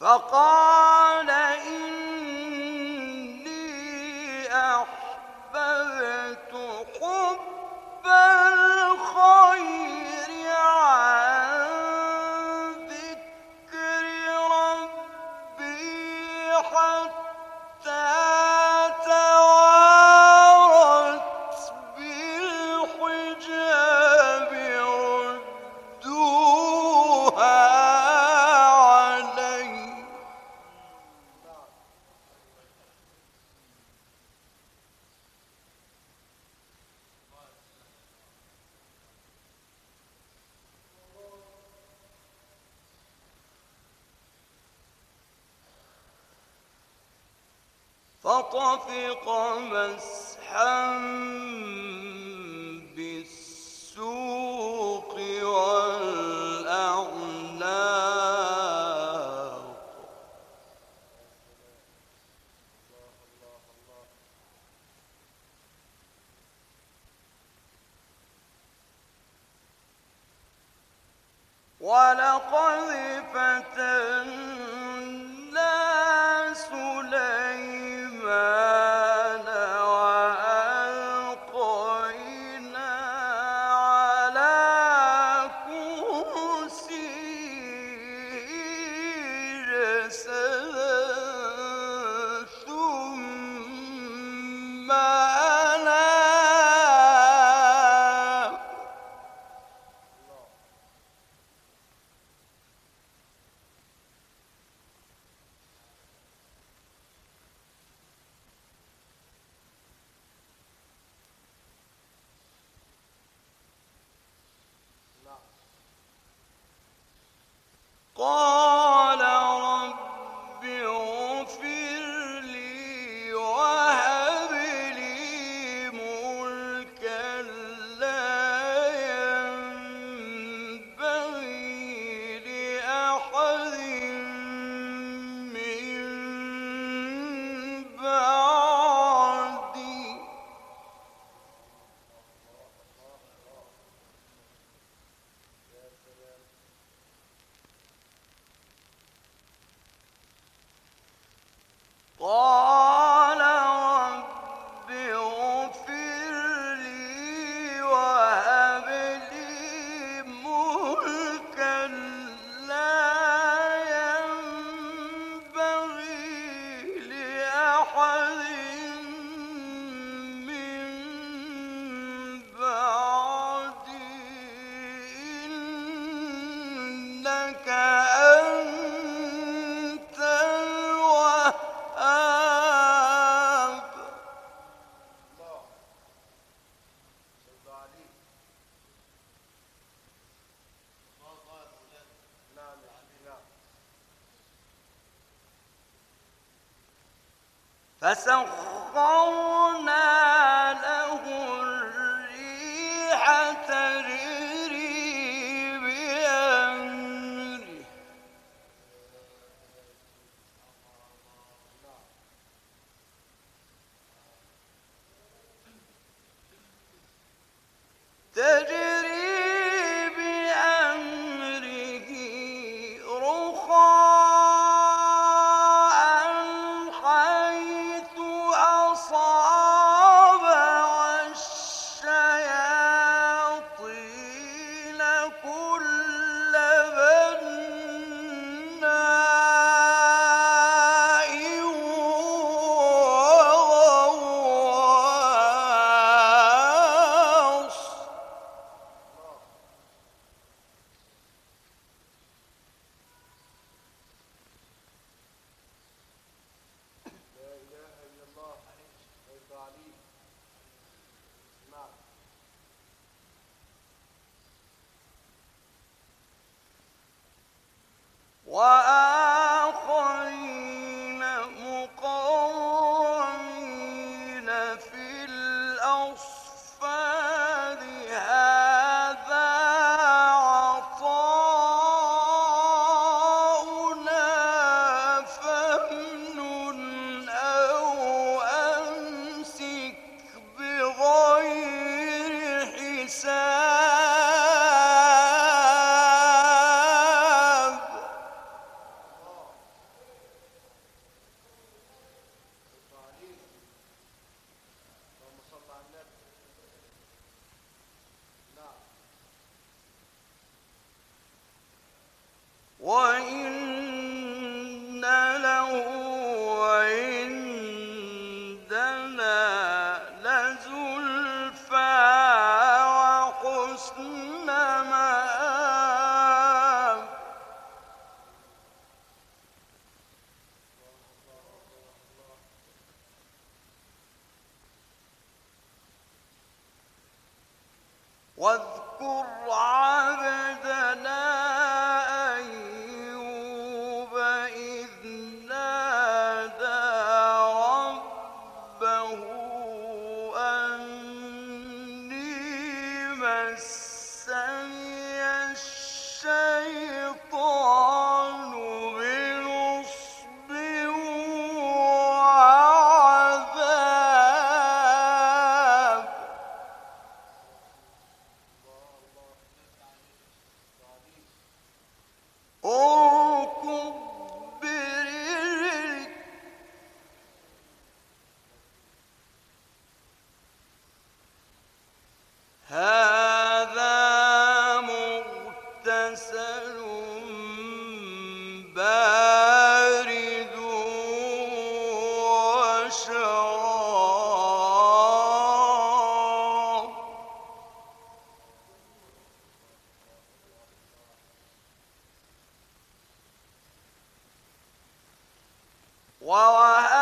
فقال فطفق مسحا فسخرنا ます。ووهبنا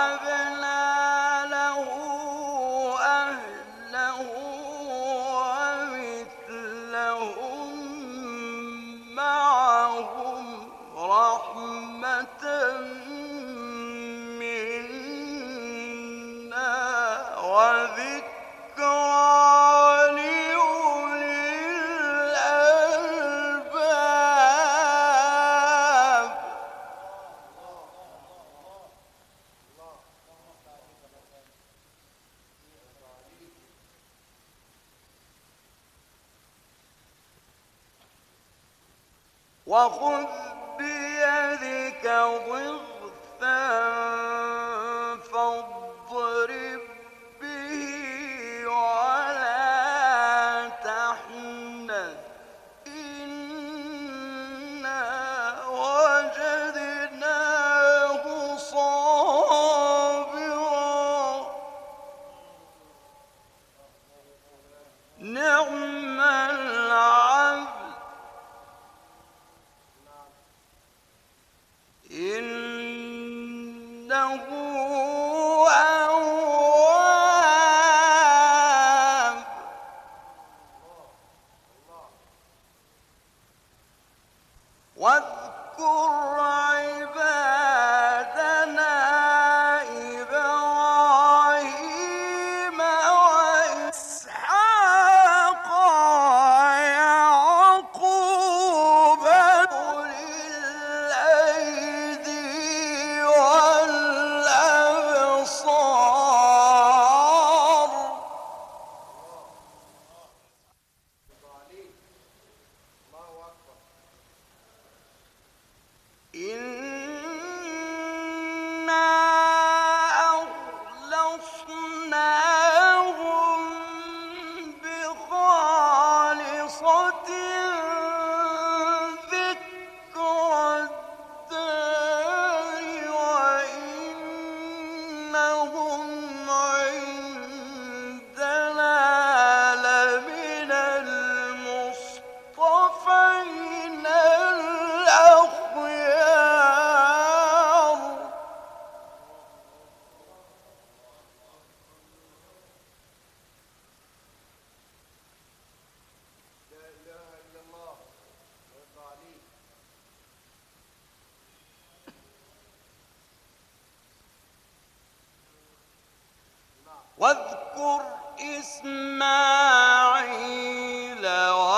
وخذ بيدك ضغثا يكون واذكر إسماعيل واليسع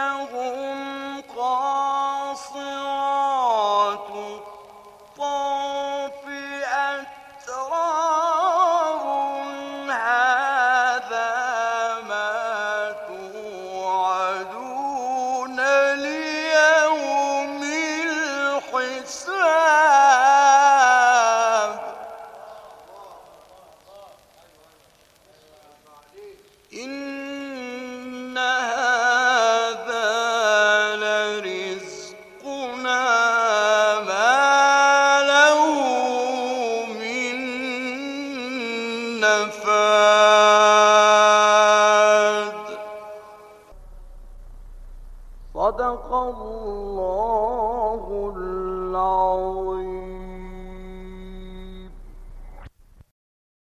وعندهم قاصرات الله